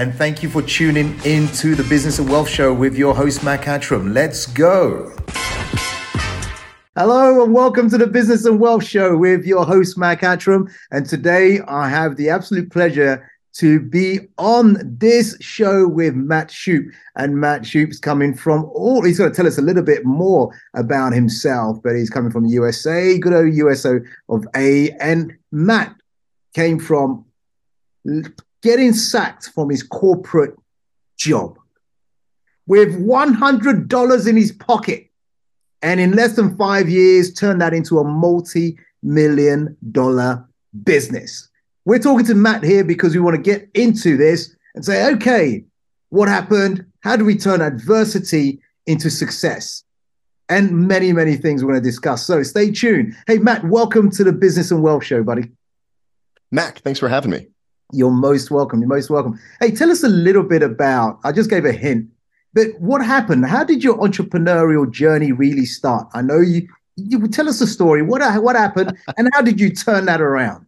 and thank you for tuning in to the Business and Wealth Show with your host, Mac Attram. Let's go. Hello and welcome to the Business and Wealth Show with your host, Mac Attram. And today I have the absolute pleasure to be on this show with Matt Shoup. And Matt Shoup's coming from all, he's going to tell us a little bit more about himself, but he's coming from the USA, good old USO of A. And Matt came from getting sacked from his corporate job with $100 in his pocket. And in less than five years, turned that into a multi million dollar business. We're talking to Matt here because we want to get into this and say, okay, what happened? How do we turn adversity into success? And many, many things we're going to discuss. So stay tuned. Hey, Matt, welcome to the Business and Wealth Show, buddy. Mac, thanks for having me. You're most welcome. You're most welcome. Hey, tell us a little bit about, I just gave a hint, but what happened? How did your entrepreneurial journey really start? I know you, you tell us a story. What, what happened and how did you turn that around?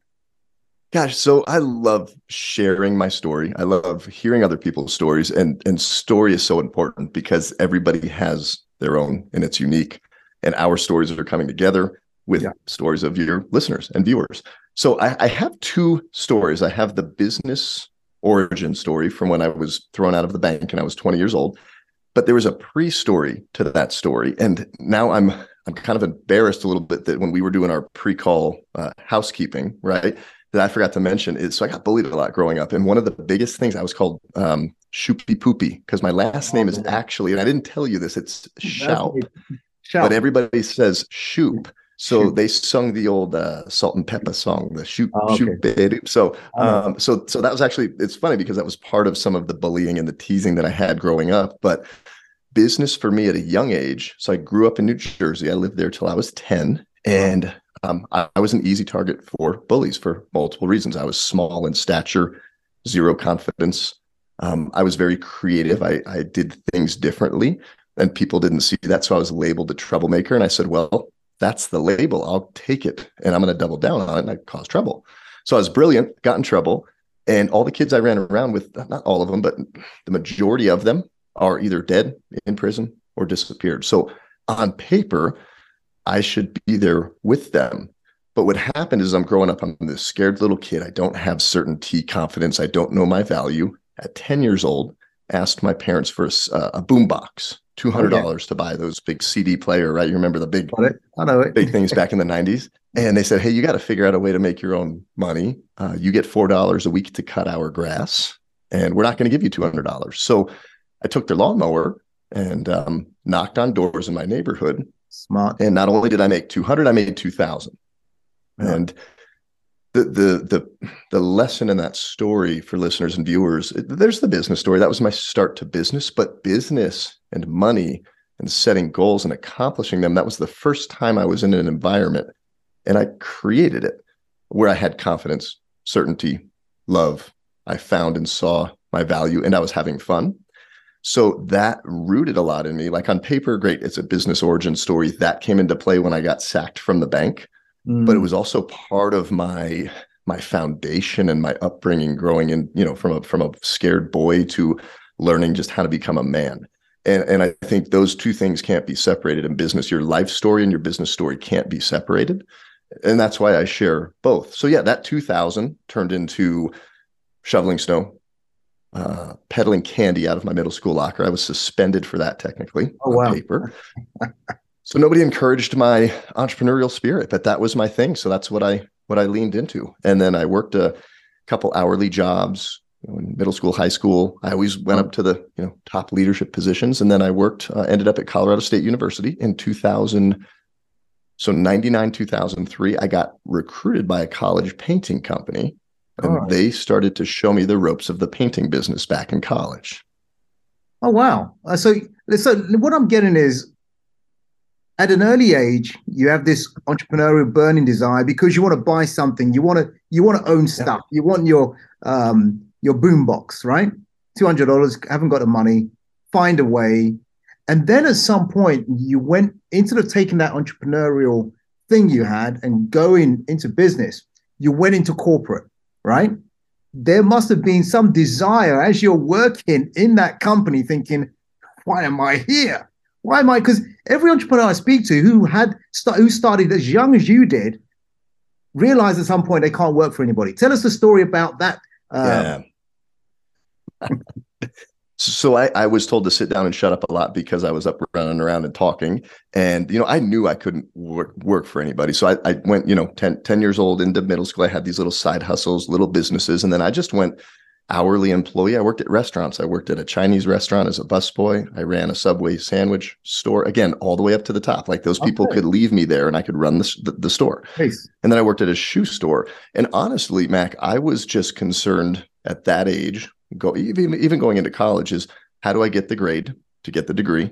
Gosh, so I love sharing my story. I love hearing other people's stories, and and story is so important because everybody has their own, and it's unique. And our stories are coming together with yeah. stories of your listeners and viewers. So I, I have two stories. I have the business origin story from when I was thrown out of the bank and I was 20 years old, but there was a pre-story to that story, and now I'm I'm kind of embarrassed a little bit that when we were doing our pre-call uh, housekeeping, right? that I forgot to mention is so I got bullied a lot growing up. And one of the biggest things I was called um, Shoopy Poopy because my last name is oh. actually, and I didn't tell you this, it's Shoup, but everybody says Shoop. So shoot. they sung the old uh, Salt-N-Pepa song, the Shoop, oh, okay. shoot, So, um, so, so that was actually it's funny because that was part of some of the bullying and the teasing that I had growing up. But business for me at a young age. So I grew up in New Jersey. I lived there till I was ten, and um, I, I, was an easy target for bullies for multiple reasons. I was small in stature, zero confidence. Um, I was very creative. I, I did things differently, and people didn't see that. So I was labeled a troublemaker. And I said, well, that's the label. I'll take it and I'm going to double down on it. And I caused trouble. So I was brilliant, got in trouble. And all the kids I ran around with, not all of them, but the majority of them are either dead in prison or disappeared. So on paper, I should be there with them. But what happened is I'm growing up, I'm this scared little kid. I don't have certainty, confidence. I don't know my value. At 10 years old, asked my parents for a, a boom box, $200 oh, yeah. to buy those big CD player, right? You remember the big, I know it. big things back in the 90s. And they said, hey, you got to figure out a way to make your own money. Uh, you get $4 a week to cut our grass, and we're not going to give you $200. So I took their lawnmower and um, knocked on doors in my neighborhood Smart. And not only did I make 200, I made 2000. Yeah. And the, the the the lesson in that story for listeners and viewers, there's the business story. That was my start to business, but business and money and setting goals and accomplishing them, that was the first time I was in an environment and I created it where I had confidence, certainty, love. I found and saw my value and I was having fun. So that rooted a lot in me. Like on paper, great, it's a business origin story. That came into play when I got sacked from the bank. Mm. But it mm. was also part of my my foundation and my upbringing growing in, you know, from a from a scared boy to learning just how to become a man. And and I think those two things can't be separated in business. Your life story and your business story can't be separated. And that's why I share both. So yeah, that 2000 turned into shoveling snow, uh, peddling candy out of my middle school locker. I was suspended for that technically oh, on wow. paper. so nobody encouraged my entrepreneurial spirit, but that was my thing. So that's what I what I leaned into. And then I worked a couple hourly jobs you know, in middle school, high school. I always went up to the you know top leadership positions, and then I worked. Uh, ended up at Colorado State University in 2000. So 99, 2003, I got recruited by a college painting company and right. they started to show me the ropes of the painting business back in college. Oh wow! Uh, so, so what I'm getting is, at an early age, you have this entrepreneurial burning desire because you want to buy something, you want to you want to own stuff, you want your um your boombox, right? Two hundred dollars, haven't got the money, find a way, and then at some point you went instead of taking that entrepreneurial thing you had and going into business, you went into corporate right? there must have been some desire as you're working in that company, thinking, "Why am I here? Why am I?" Because every entrepreneur I speak to who had who started as young as you did realized at some point they can't work for anybody. Tell us the story about that. Um, yeah. so I, I was told to sit down and shut up a lot because I was up running around and talking. And, you know, I knew I couldn't work, work for anybody. So I, I went, you know, 10, 10 years old into middle school. I had these little side hustles, little businesses. And then I just went hourly employee. I worked at restaurants. I worked at a Chinese restaurant as a busboy. I ran a Subway sandwich store again, all the way up to the top. Like those people okay. could leave me there and I could run the, the, the store. Nice. And then I worked at a shoe store. And honestly, Mac, I was just concerned at that age, go even, even going into college is how do I get the grade to get the degree?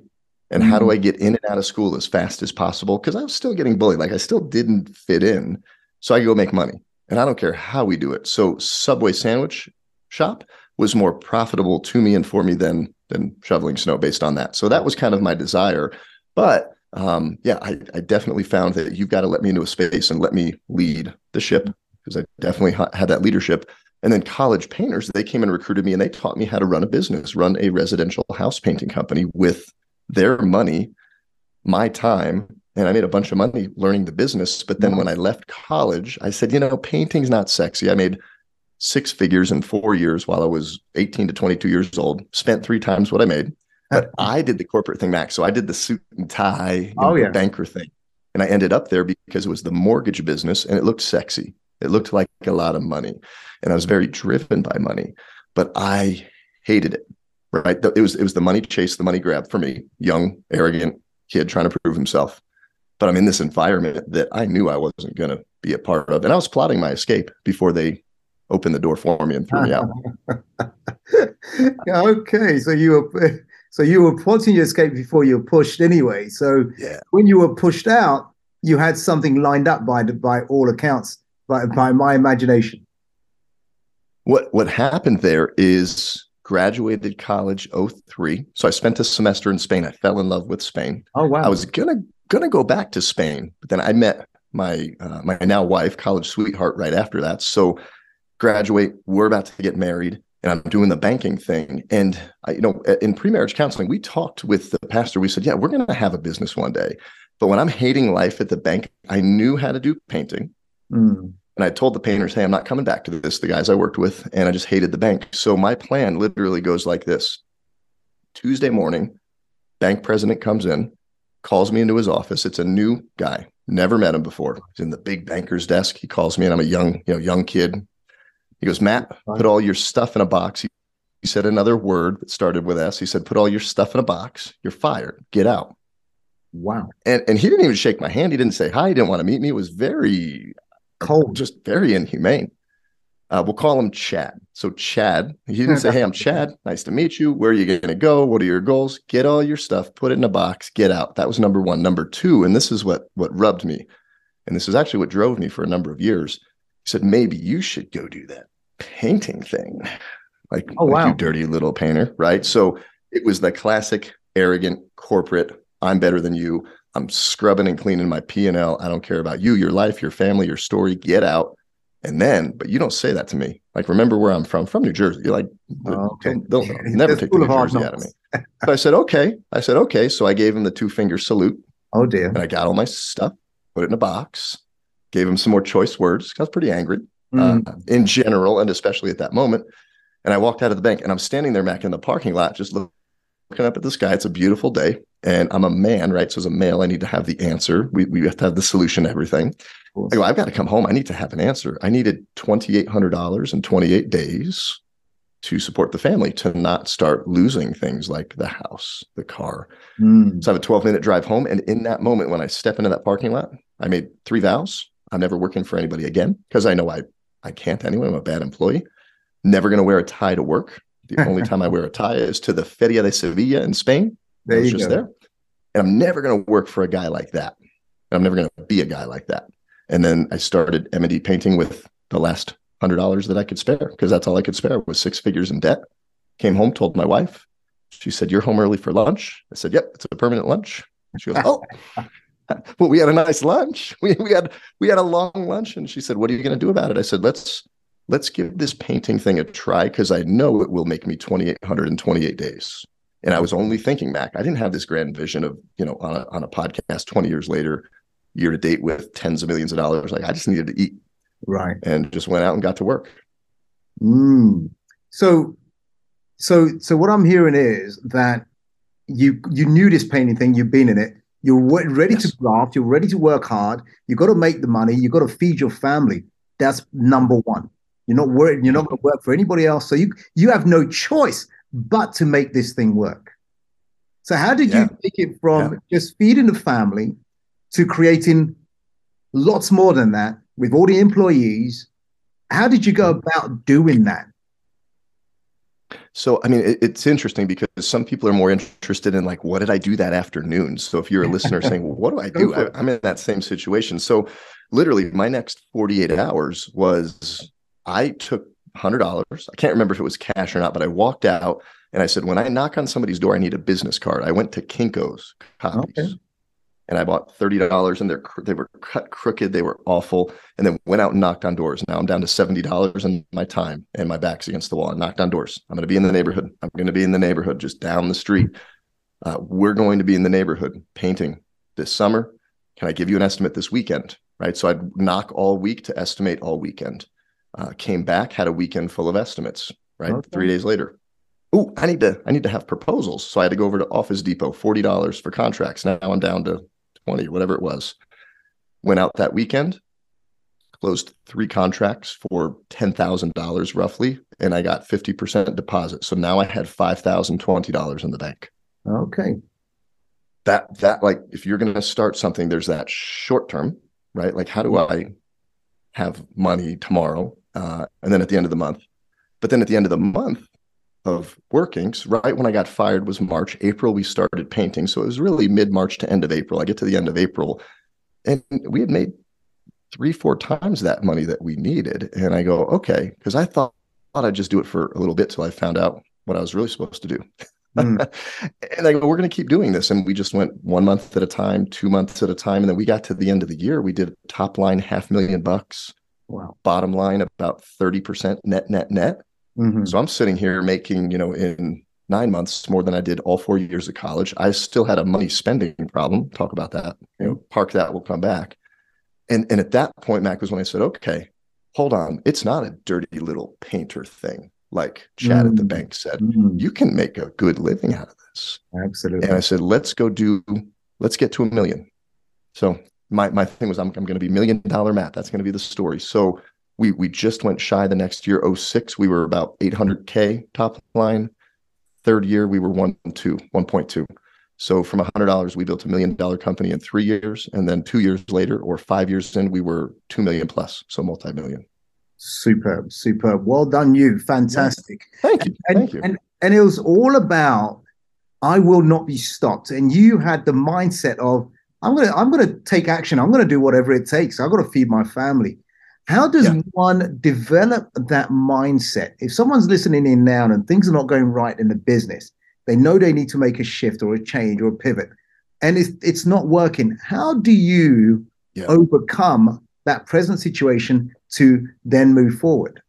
And mm-hmm. how do mm. I get in and out of school as fast as possible? Because I was still getting bullied. Like I still didn't fit in. So I go make money. And I don't care how we do it. So Subway sandwich shop was more profitable to me and for me than than shoveling snow based on that. So that was kind of my desire. But um, yeah, I, I, definitely found that you've got to let me into a space and let me lead the ship because I definitely ha- had that leadership. And then college painters, they came and recruited me and they taught me how to run a business, run a residential house painting company with their money, my time. And I made a bunch of money learning the business. But then when I left college, I said, you know, painting's not sexy. I made six figures in four years while I was 18 to 22 years old, spent three times what I made. But I did the corporate thing, Mac. So I did the suit and tie, oh, yeah. banker thing. And I ended up there because it was the mortgage business and it looked sexy. It looked like a lot of money. And I was very driven by money, but I hated it. Right. It was it was the money chase, the money grab for me, young, arrogant kid trying to prove himself. But I'm in this environment that I knew I wasn't going to be a part of. And I was plotting my escape before they opened the door for me and threw me out. okay, so you were so you were plotting your escape before you were pushed anyway. So yeah. when you were pushed out, you had something lined up by by all accounts, by by my imagination. What what happened there is graduated college 03. So I spent a semester in Spain. I fell in love with Spain. Oh wow. I was gonna gonna go back to Spain, but then I met my uh, my now wife, college sweetheart, right after that. So graduate, we're about to get married, and I'm doing the banking thing. And I, you know, in pre-marriage counseling, we talked with the pastor. We said, yeah, we're going to have a business one day. But when I'm hating life at the bank, I knew how to do painting. Mm. And I told the painters, hey, I'm not coming back to this, the guys I worked with, and I just hated the bank. So my plan literally goes like this Tuesday morning, bank president comes in, calls me into his office. It's a new guy, never met him before. He's in the big banker's desk. He calls me, and I'm a young, you know, young kid, he goes, Matt, put all your stuff in a box. He, he said another word that started with S. He said, put all your stuff in a box. You're fired. Get out. Wow. And and he didn't even shake my hand. He didn't say hi. He didn't want to meet me. It was very cold, just very inhumane. Uh, we'll call him Chad. So Chad, he didn't say, "Hey, I'm Chad. Nice to meet you. Where are you going to go? What are your goals? Get all your stuff, put it in a box, get out." That was number one. Number two, and this is what what rubbed me, and this is actually what drove me for a number of years. He said, "Maybe you should go do that." Painting thing. Like, oh, wow. you dirty little painter, right? So it was the classic arrogant corporate, I'm better than you. I'm scrubbing and cleaning my P&L. I don't care about you, your life, your family, your story. Get out. And then, but you don't say that to me. Like, remember where I'm from? From New Jersey. You're like, oh, okay. they'll, they'll never take the New Jersey out of me. so I said, okay. I said, okay. So I gave him the two finger salute. Oh dear. And I got all my stuff, put it in a box, gave him some more choice words. I was pretty angry mm. uh, in general, and especially at that moment. And I walked out of the bank and I'm standing there, Mac, in the parking lot, just looking up at the sky. It's a beautiful day. And I'm a man, right? So as a male, I need to have the answer. We, we have to have the solution to everything. I go, I've got to come home. I need to have an answer. I needed $2,800 in 28 days to support the family to not start losing things like the house, the car. Mm. So I have a 12 minute drive home. And in that moment, when I step into that parking lot, I made three vows. I'm never working for anybody again because I know I I can't anyway. I'm a bad employee. Never going to wear a tie to work. The only time I wear a tie is to the Feria de Sevilla in Spain. There I was just go. there. And I'm never going to work for a guy like that. I'm never going to be a guy like that. And then I started M&E painting with the last hundred dollars that I could spare because that's all I could spare was six figures in debt. Came home, told my wife. She said, "You're home early for lunch." I said, "Yep, it's a permanent lunch." She goes, "Oh." well, we had a nice lunch. We, we had we had a long lunch, and she said, "What are you going to do about it?" I said, "Let's let's give this painting thing a try because I know it will make me 2,828 days. And I was only thinking, Mac, I didn't have this grand vision of, you know, on a, on a podcast 20 years later, year to date with tens of millions of dollars. Like I just needed to eat. Right. And just went out and got to work. Mm. So, so, so what I'm hearing is that you, you knew this painting thing, you've been in it, you're ready yes. to graft, you're ready to work hard, you've got to make the money, you've got to feed your family. That's number one. You're not worried, you're not going to work for anybody else. So you, you have no choice but to make this thing work. So how did yeah. you take it from yeah. just feeding the family to creating lots more than that with all the employees? How did you go hmm. about doing that? So, I mean, it, it's interesting because some people are more interested in like, what did I do that afternoon? So, if you're a listener saying, well, what do I do? I, I'm in that same situation. So, literally, my next 48 hours was I took hundred dollars. I can't remember if it was cash or not, but I walked out and I said, when I knock on somebody's door, I need a business card. I went to Kinko's copies. Okay. And I bought thirty dollars, and they're they were cut crooked, they were awful, and then went out and knocked on doors. Now I'm down to seventy dollars, and my time and my back's against the wall. I knocked on doors. I'm going to be in the neighborhood. I'm going to be in the neighborhood, just down the street. Uh, we're going to be in the neighborhood painting this summer. Can I give you an estimate this weekend? Right. So I'd knock all week to estimate all weekend uh, came back, had a weekend full of estimates. Right, okay. three days later. Oh, I need to I need to have proposals. So I had to go over to Office Depot, forty dollars for contracts. Now I'm down to twenty, whatever it was. Went out that weekend, closed three contracts for ten thousand dollars roughly, and I got fifty percent deposit. So now I had five thousand twenty dollars in the bank. Okay. That that like if you're going to start something, there's that short term, right? Like how do I have money tomorrow uh, and then at the end of the month. But then at the end of the month of working, right when I got fired was March. April, we started painting. So it was really mid March to end of April. I get to the end of April and we had made three, four times that money that we needed. And I go, okay, because I thought, thought I'd just do it for a little bit till I found out what I was really supposed to do. Mm. and I go, we're going to keep doing this. And we just went one month at a time, two months at a time. And then we got to the end of the year. We did top line half million bucks. Wow. Bottom line about 30% net, net, net. Mm-hmm. So I'm sitting here making, you know, in nine months more than I did all four years of college. I still had a money spending problem. Talk about that. You know, park that, we'll come back. And and at that point, Mac was when I said, okay, hold on. It's not a dirty little painter thing. Like Chad mm-hmm. at the mm. bank said, mm-hmm. you can make a good living out of this. Absolutely. And I said, let's go do, let's get to a million. So my my thing was I'm I'm going to be million dollar Matt. That's going to be the story. So we we just went shy the next year 06 we were about 800k top line. Third year we were 1 2 1.2. So from $100 we built a million dollar company in 3 years and then 2 years later or 5 years in we were 2 million plus, so multi-million. Superb, superb. Well done you. Fantastic. Thank you. And, Thank you. And and it was all about I will not be stopped and you had the mindset of I'm gonna I'm gonna take action. I'm gonna do whatever it takes. I've got to feed my family. How does yeah. one develop that mindset? If someone's listening in now and things are not going right in the business, they know they need to make a shift or a change or a pivot, and it's it's not working. How do you yeah. overcome that present situation to then move forward?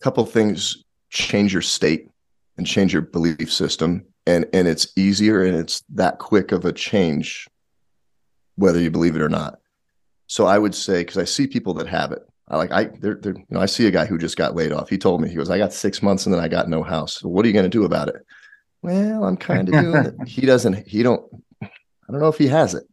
A couple things change your state and change your belief system and and it's easier and it's that quick of a change whether you believe it or not so i would say because i see people that have it i like i they're, they're, you know i see a guy who just got laid off he told me he goes i got six months and then i got no house so what are you going to do about it well i'm kind of doing it he doesn't he don't i don't know if he has it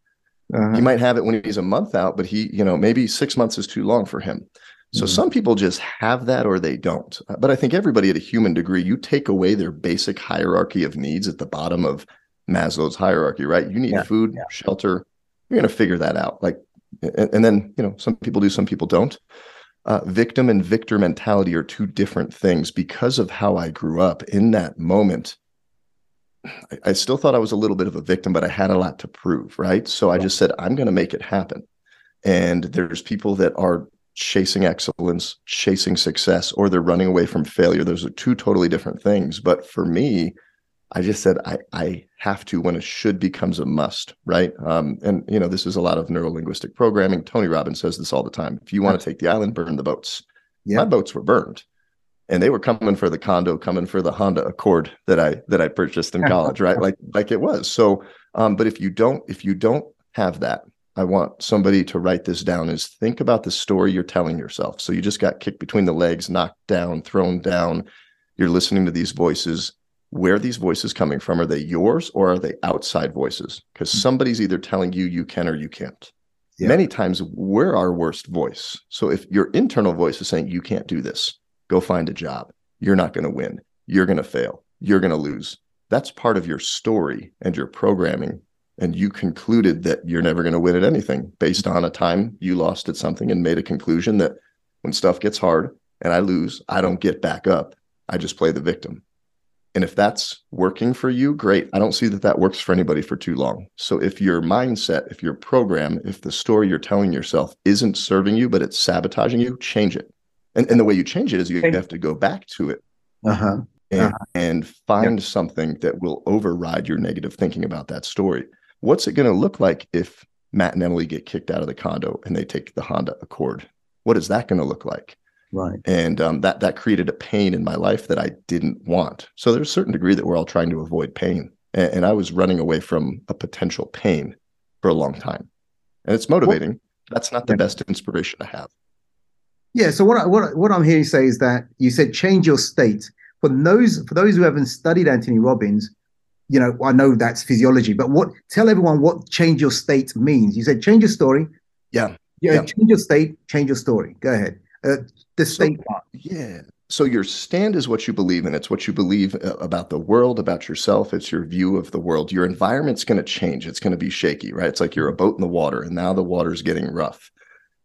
uh-huh. he might have it when he's a month out but he you know maybe six months is too long for him so mm-hmm. some people just have that or they don't. Uh, but I think everybody at a human degree, you take away their basic hierarchy of needs at the bottom of Maslow's hierarchy, right? You need yeah, food, yeah. shelter. You're going to figure that out. Like, and, and, then, you know, some people do, some people don't. Uh, victim and victor mentality are two different things because of how I grew up in that moment. I, I still thought I was a little bit of a victim, but I had a lot to prove, right? So I just said, I'm going to make it happen. And there's people that are chasing excellence, chasing success, or they're running away from failure. Those are two totally different things. But for me, I just said I I have to when a should becomes a must, right? Um, and you know, this is a lot of neuro linguistic programming. Tony Robbins says this all the time. If you want to take the island, burn the boats. Yeah. My boats were burned, and they were coming for the condo, coming for the Honda Accord that I that I purchased in college, right? Like like it was. So, um, but if you don't if you don't have that, I want somebody to write this down. Is think about the story you're telling yourself. So you just got kicked between the legs, knocked down, thrown down. You're listening to these voices where these voices coming from are they yours or are they outside voices? Because hmm. somebody's either telling you you can or you can't. Yeah. many times we're our worst voice. So if your internal voice is saying you can't do this. Go find a job. You're not going to win. You're going to fail. You're going to lose. That's part of your story and your programming. And you concluded that you're never going to win at anything based on a time you lost at something and made a conclusion that when stuff gets hard and i lose i don't get back up. I just play the victim and if that's working for you, great. I don't see that that works for anybody for too long. So if your mindset, if your program, if the story you're telling yourself isn't serving you, but it's sabotaging you, change it. And, and the way you change it is you have to go back to it uh-huh. And, uh-huh. and, find yep. something that will override your negative thinking about that story. What's it going to look like if Matt and Emily get kicked out of the condo and they take the Honda Accord? What is that going to look like? Right. And um, that that created a pain in my life that I didn't want. So there's a certain degree that we're all trying to avoid pain, and, and I was running away from a potential pain for a long time, and it's motivating. Well, That's not the yeah. best inspiration to have. Yeah. So what I, what what I'm hearing you say is that you said change your state. For those for those who haven't studied Anthony Robbins, you know I know that's physiology, but what tell everyone what change your state means. You said change your story. Yeah. Yeah. yeah. Change your state. Change your story. Go ahead. Uh, the state so, Yeah. So your stand is what you believe in. It's what you believe uh, about the world, about yourself. It's your view of the world. Your environment's going to change. It's going to be shaky, right? It's like you're a boat in the water, and now the water's getting rough.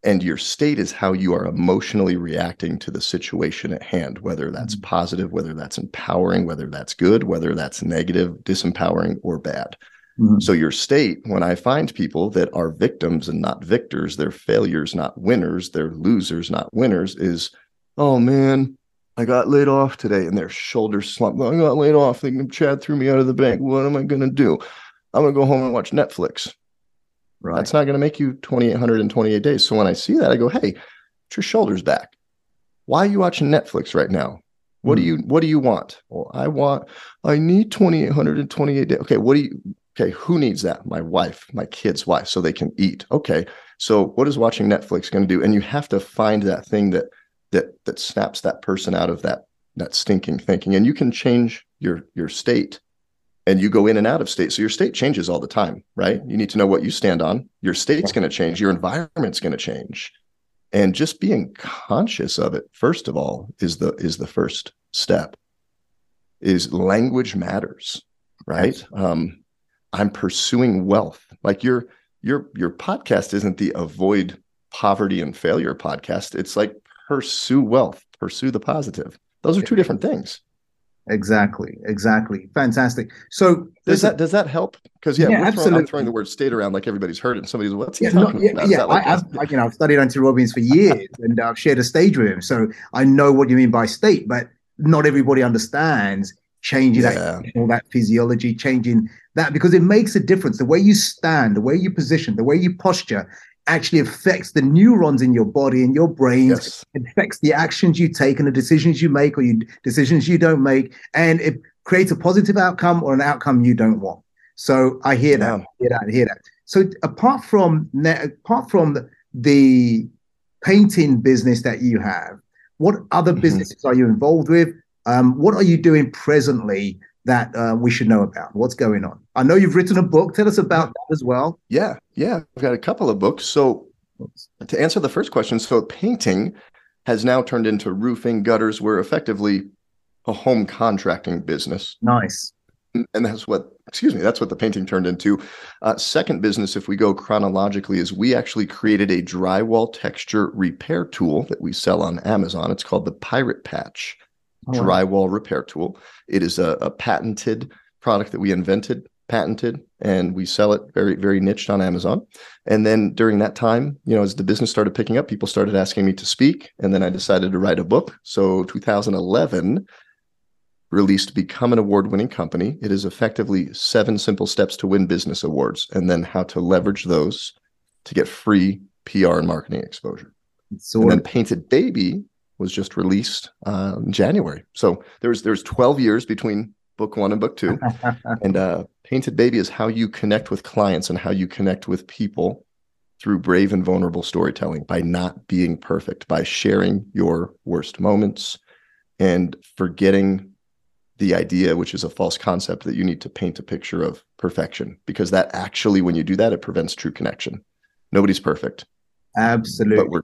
And your state is how you are emotionally reacting to the situation at hand, whether that's mm-hmm. positive, whether that's empowering, whether that's good, whether that's negative, disempowering, or bad. Mm-hmm. So your state, when I find people that are victims and not victors, they're failures, not winners, they're losers, not winners, is, oh man, I got laid off today, and their shoulders slump. I got laid off. Chad threw me out of the bank. What am I gonna do? I'm gonna go home and watch Netflix. Right. That's not gonna make you 2,828 days. So when I see that, I go, hey, put your shoulders back. Why are you watching Netflix right now? What mm-hmm. do you What do you want? Well, I want. I need 2,828 days. Okay, what do you? Okay, who needs that? My wife, my kid's wife, so they can eat. Okay, so what is watching Netflix going to do? And you have to find that thing that that that snaps that person out of that that stinking thinking. And you can change your your state, and you go in and out of state. So your state changes all the time, right? You need to know what you stand on. Your state's going to change. Your environment's going to change, and just being conscious of it first of all is the is the first step. Is language matters, right? Um, I'm pursuing wealth. Like your your your podcast isn't the avoid poverty and failure podcast. It's like pursue wealth, pursue the positive. Those are two different things. Exactly. Exactly. Fantastic. So does that does that help? Because yeah, yeah absolutely. Throwing, I'm throwing the word state around like everybody's heard it. And somebody's what's he yeah, talking no, yeah, about? Yeah, like I, have like, you know I've studied Anthony Robbins for years and I've shared a stage with him, so I know what you mean by state. But not everybody understands changing yeah. that all that physiology, changing that because it makes a difference. The way you stand, the way you position, the way you posture actually affects the neurons in your body and your brain. Yes. It affects the actions you take and the decisions you make or you decisions you don't make. And it creates a positive outcome or an outcome you don't want. So I hear yeah. that, hear that, hear that. So apart from apart from the, the painting business that you have, what other mm-hmm. businesses are you involved with? Um, what are you doing presently that uh, we should know about? What's going on? I know you've written a book. Tell us about that as well. Yeah, yeah, I've got a couple of books. So to answer the first question, so painting has now turned into roofing, gutters. We're effectively a home contracting business. Nice. And that's what, excuse me, that's what the painting turned into. Uh, second business, if we go chronologically, is we actually created a drywall texture repair tool that we sell on Amazon. It's called the Pirate Patch oh, drywall repair tool. It is a, a patented product that we invented, patented, and we sell it very, very niched on Amazon. And then during that time, you know, as the business started picking up, people started asking me to speak. And then I decided to write a book. So 2011, released Become an Award Winning Company. It is effectively seven simple steps to win business awards and then how to leverage those to get free PR and marketing exposure. So, and then Painted Baby was just released uh, in January. So there's there's 12 years between book one and book two. and uh, Painted Baby is how you connect with clients and how you connect with people through brave and vulnerable storytelling by not being perfect, by sharing your worst moments and forgetting the idea, which is a false concept, that you need to paint a picture of perfection, because that actually, when you do that, it prevents true connection. Nobody's perfect. Absolutely. But we're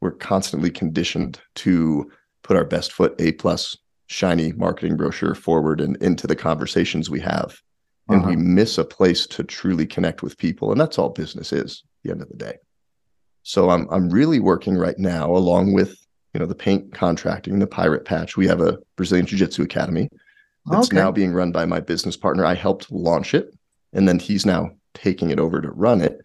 we're constantly conditioned to put our best foot A plus shiny marketing brochure forward and into the conversations we have. And uh-huh. we miss a place to truly connect with people. And that's all business is at the end of the day. So I'm I'm really working right now along with you know the paint contracting, the pirate patch. We have a Brazilian Jiu Jitsu academy that's okay. now being run by my business partner. I helped launch it, and then he's now taking it over to run it.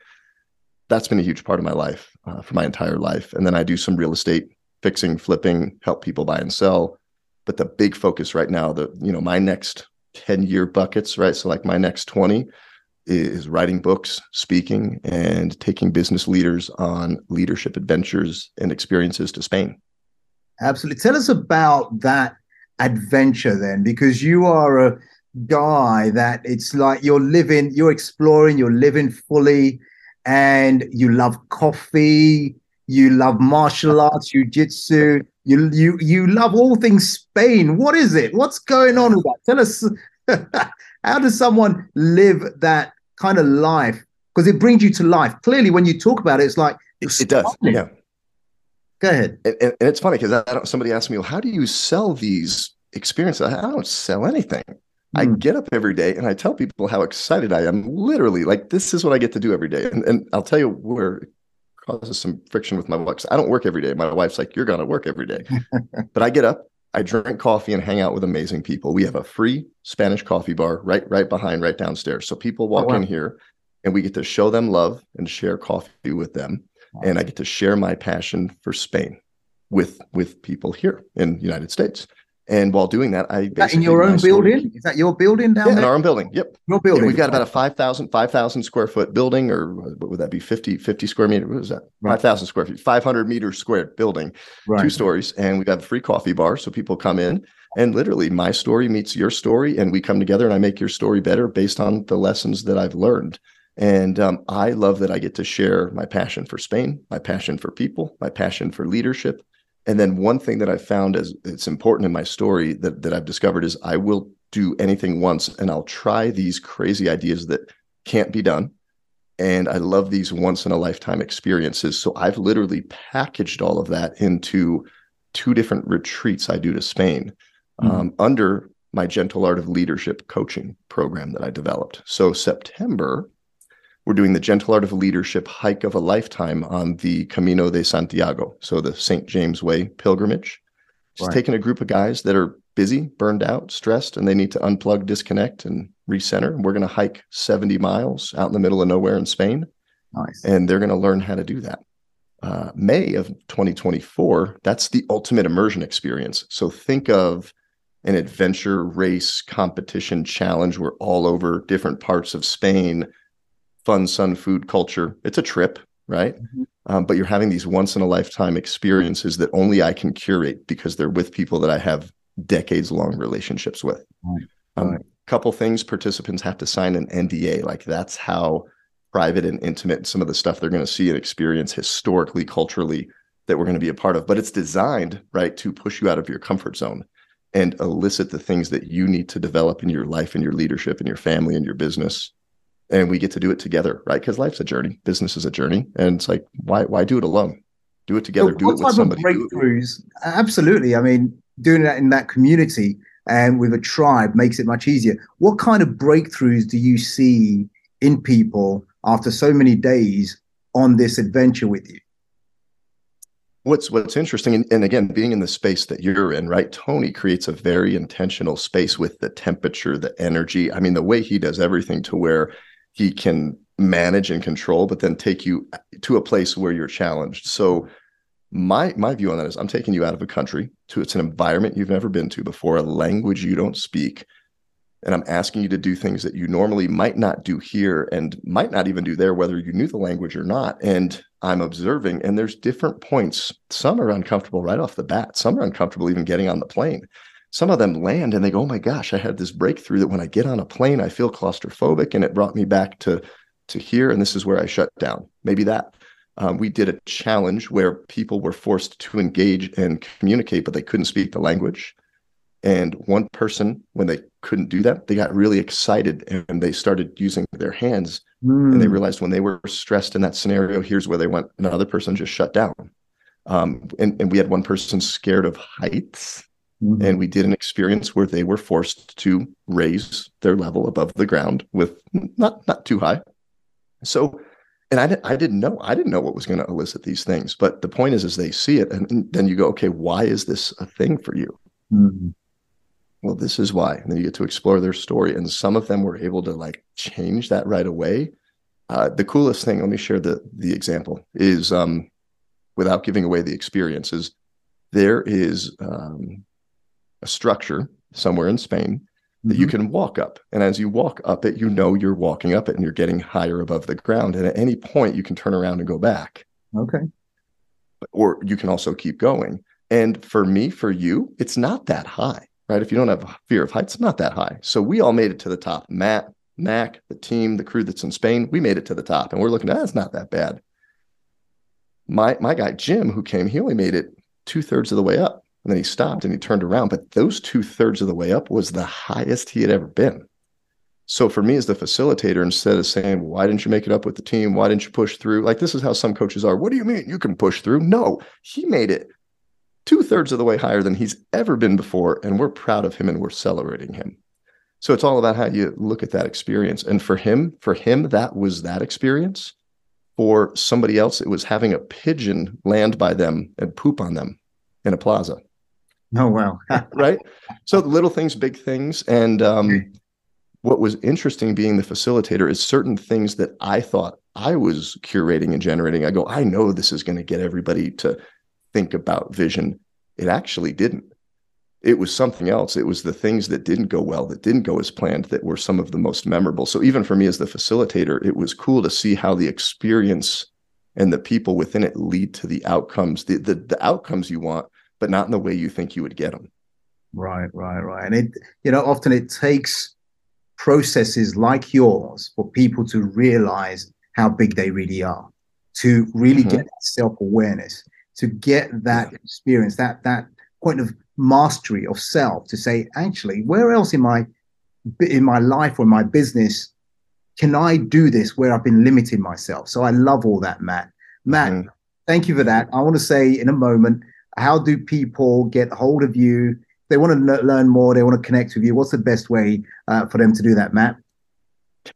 That's been a huge part of my life uh, for my entire life. And then I do some real estate fixing, flipping, help people buy and sell. But the big focus right now, the you know my next ten year buckets, right? So like my next twenty is writing books, speaking, and taking business leaders on leadership adventures and experiences to Spain. Absolutely. Tell us about that adventure then, because you are a guy that it's like you're living, you're exploring, you're living fully, and you love coffee, you love martial arts, jiu-jitsu, you you you love all things Spain. What is it? What's going on with that? Tell us how does someone live that kind of life? Because it brings you to life. Clearly, when you talk about it, it's like it, it does. Yeah. Go ahead. And, and, and it's funny because somebody asked me, well, how do you sell these experiences? I don't sell anything. I hmm. get up every day and I tell people how excited I am. Literally, like this is what I get to do every day. And, and I'll tell you where it causes some friction with my wife. I don't work every day. My wife's like, you're going to work every day. but I get up, I drink coffee and hang out with amazing people. We have a free Spanish coffee bar right right behind, right downstairs. So people walk oh, wow. in here and we get to show them love and share coffee with them and I get to share my passion for Spain with with people here in the United States. And while doing that, I that in your own building story, is that your building down yeah, there? in our own building. Yep, your building. Yeah, we've got about a 5,000 5, square foot building, or what would that be? 50 50 square meter. What is that? Right. Five thousand square feet, five hundred meter square building, right. two stories, and we've got a free coffee bar, so people come in. And literally, my story meets your story, and we come together, and I make your story better based on the lessons that I've learned. And um, I love that I get to share my passion for Spain, my passion for people, my passion for leadership. And then one thing that I found as it's important in my story that, that I've discovered is I will do anything once and I'll try these crazy ideas that can't be done. And I love these once in a lifetime experiences. So I've literally packaged all of that into two different retreats I do to Spain mm-hmm. um, under my Gentle Art of Leadership coaching program that I developed. So September, we're doing the Gentle Art of Leadership hike of a lifetime on the Camino de Santiago, so the St. James Way pilgrimage. Just right. taking a group of guys that are busy, burned out, stressed, and they need to unplug, disconnect, and recenter. We're going to hike 70 miles out in the middle of nowhere in Spain. Nice. And they're going to learn how to do that. Uh, May of 2024, that's the ultimate immersion experience. So think of an adventure race competition challenge. We're all over different parts of Spain fun sun food culture. It's a trip, right? Mm-hmm. Um, but you're having these once in a lifetime experiences that only I can curate because they're with people that I have decades long relationships with. Right. Um, right. couple things participants have to sign an NDA. Like that's how private and intimate some of the stuff they're going to see and experience historically, culturally that we're going to be a part of. But it's designed, right, to push you out of your comfort zone and elicit the things that you need to develop in your life and your leadership and your family and your business and we get to do it together, right? Because life's a journey, business is a journey, and it's like why why do it alone? Do it together. So do it with somebody. breakthroughs? Absolutely. I mean, doing that in that community and with a tribe makes it much easier. What kind of breakthroughs do you see in people after so many days on this adventure with you? What's what's interesting, and, and, again, being in the space that you're in, right? Tony creates a very intentional space with the temperature, the energy. I mean, the way he does everything to where he can manage and control, but then take you to a place where you're challenged. So my my view on that is i'm taking you out of a country to it's an environment you've never been to before a language you don't speak and i'm asking you to do things that you normally might not do here and might not even do there whether you knew the language or not. And i'm observing and there's different points. Some are uncomfortable right off the bat. Some are uncomfortable even getting on the plane some of them land and they go oh my gosh i had this breakthrough that when i get on a plane i feel claustrophobic and it brought me back to to here and this is where i shut down maybe that um, we did a challenge where people were forced to engage and communicate, but they couldn't speak the language. And one person, when they couldn't do that, they got really excited and they started using their hands. Mm. And they hmm. realized when they were stressed in that scenario, here's where they went. Another person just shut down. Um, and, and we had one person scared of heights. Mm-hmm. And we did an experience where they were forced to raise their level above the ground with not not too high. So and I, I didn't know i didn't know what was going to elicit these things but the point is is they see it and, and then you go okay why is this a thing for you mm-hmm. well this is why and then you get to explore their story and some of them were able to like change that right away uh, the coolest thing let me share the the example is um, without giving away the experience is there is um, a structure somewhere in spain that mm-hmm. you can walk up. And as you walk up it, you know you're walking up it and you're getting higher above the ground. And at any point, you can turn around and go back. Okay. Or you can also keep going. And for me, for you, it's not that high, right? If you don't have a fear of heights, it's not that high. So we all made it to the top. Matt, Mac, the team, the crew that's in Spain, we made it to the top. And we're looking, ah, it's not that bad. My my guy Jim, who came, he only made it two thirds of the way up. And then he stopped and he turned around. But those two thirds of the way up was the highest he had ever been. So for me as the facilitator, instead of saying, why didn't you make it up with the team? Why didn't you push through? Like this is how some coaches are. What do you mean you can push through? No, he made it two thirds of the way higher than he's ever been before. And we're proud of him and we're celebrating him. So it's all about how you look at that experience. And for him, for him, that was that experience. For somebody else, it was having a pigeon land by them and poop on them in a plaza. Oh wow! right. So little things, big things, and um, what was interesting being the facilitator is certain things that I thought I was curating and generating. I go, I know this is going to get everybody to think about vision. It actually didn't. It was something else. It was the things that didn't go well, that didn't go as planned, that were some of the most memorable. So even for me as the facilitator, it was cool to see how the experience and the people within it lead to the outcomes, the the, the outcomes you want but not in the way you think you would get them. Right, right, right. And it, you know, often it takes processes like yours for people to realize how big they really are, to really mm-hmm. get self awareness, to get that experience, that that point of mastery of self, to say, actually, where else in my in my life or my business can I do this where I've been limiting myself? So I love all that, Matt. Matt, mm-hmm. thank you for that. I want to say in a moment how do people get hold of you? They want to learn more. They want to connect with you. What's the best way uh, for them to do that, Matt?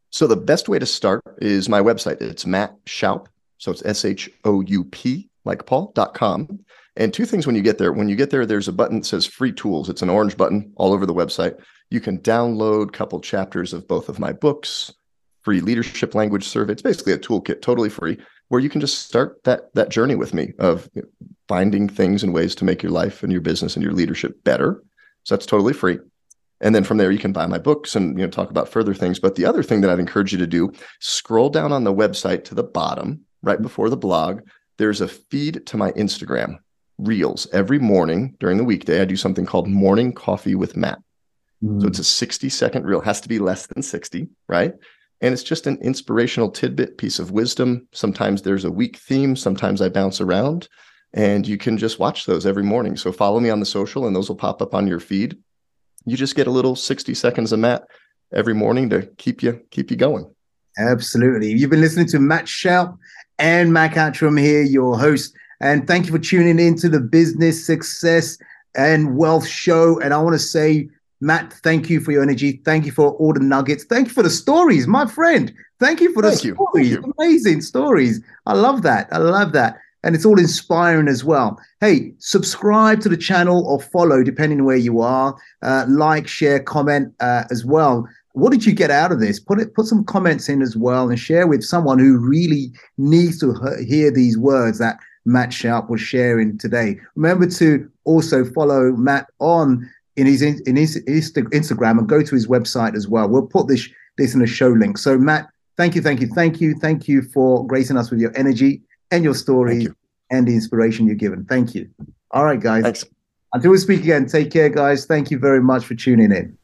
So the best way to start is my website. It's Matt Shoup. So it's S H O U P like Paul.com. And two things when you get there. When you get there, there's a button that says free tools. It's an orange button all over the website. You can download a couple chapters of both of my books, free leadership language survey. It's basically a toolkit, totally free where you can just start that that journey with me of finding things and ways to make your life and your business and your leadership better. So that's totally free. And then from there, you can buy my books and you know talk about further things. But the other thing that I'd encourage you to do: scroll down on the website to the bottom, right before the blog. There's a feed to my Instagram reels every morning during the weekday. I do something called Morning Coffee with Matt. Mm. So it's a 60 second reel. It has to be less than 60, right? And it's just an inspirational tidbit piece of wisdom. Sometimes there's a week theme, sometimes I bounce around, and you can just watch those every morning. So follow me on the social, and those will pop up on your feed. You just get a little 60 seconds of Matt every morning to keep you keep you going. Absolutely. You've been listening to Matt Shoup and Mac Attram here, your host. And thank you for tuning in to the Business Success and Wealth Show. And I want to say Matt, thank you for your energy. Thank you for all the nuggets. Thank you for the stories, my friend. Thank you for the thank stories. You. Amazing stories. I love that. I love that. And it's all inspiring as well. Hey, subscribe to the channel or follow, depending on where you are. Uh, like, share, comment uh, as well. What did you get out of this? Put it, put some comments in as well, and share with someone who really needs to hear these words that Matt Sharp was sharing today. Remember to also follow Matt on in his in his Instagram and go to his website as well. We'll put this this in a show link. So Matt, thank you, thank you, thank you, thank you for gracing us with your energy and your stories you. and the inspiration you've given. Thank you. All right, guys. Thanks. Until we speak again, take care, guys. Thank you very much for tuning in.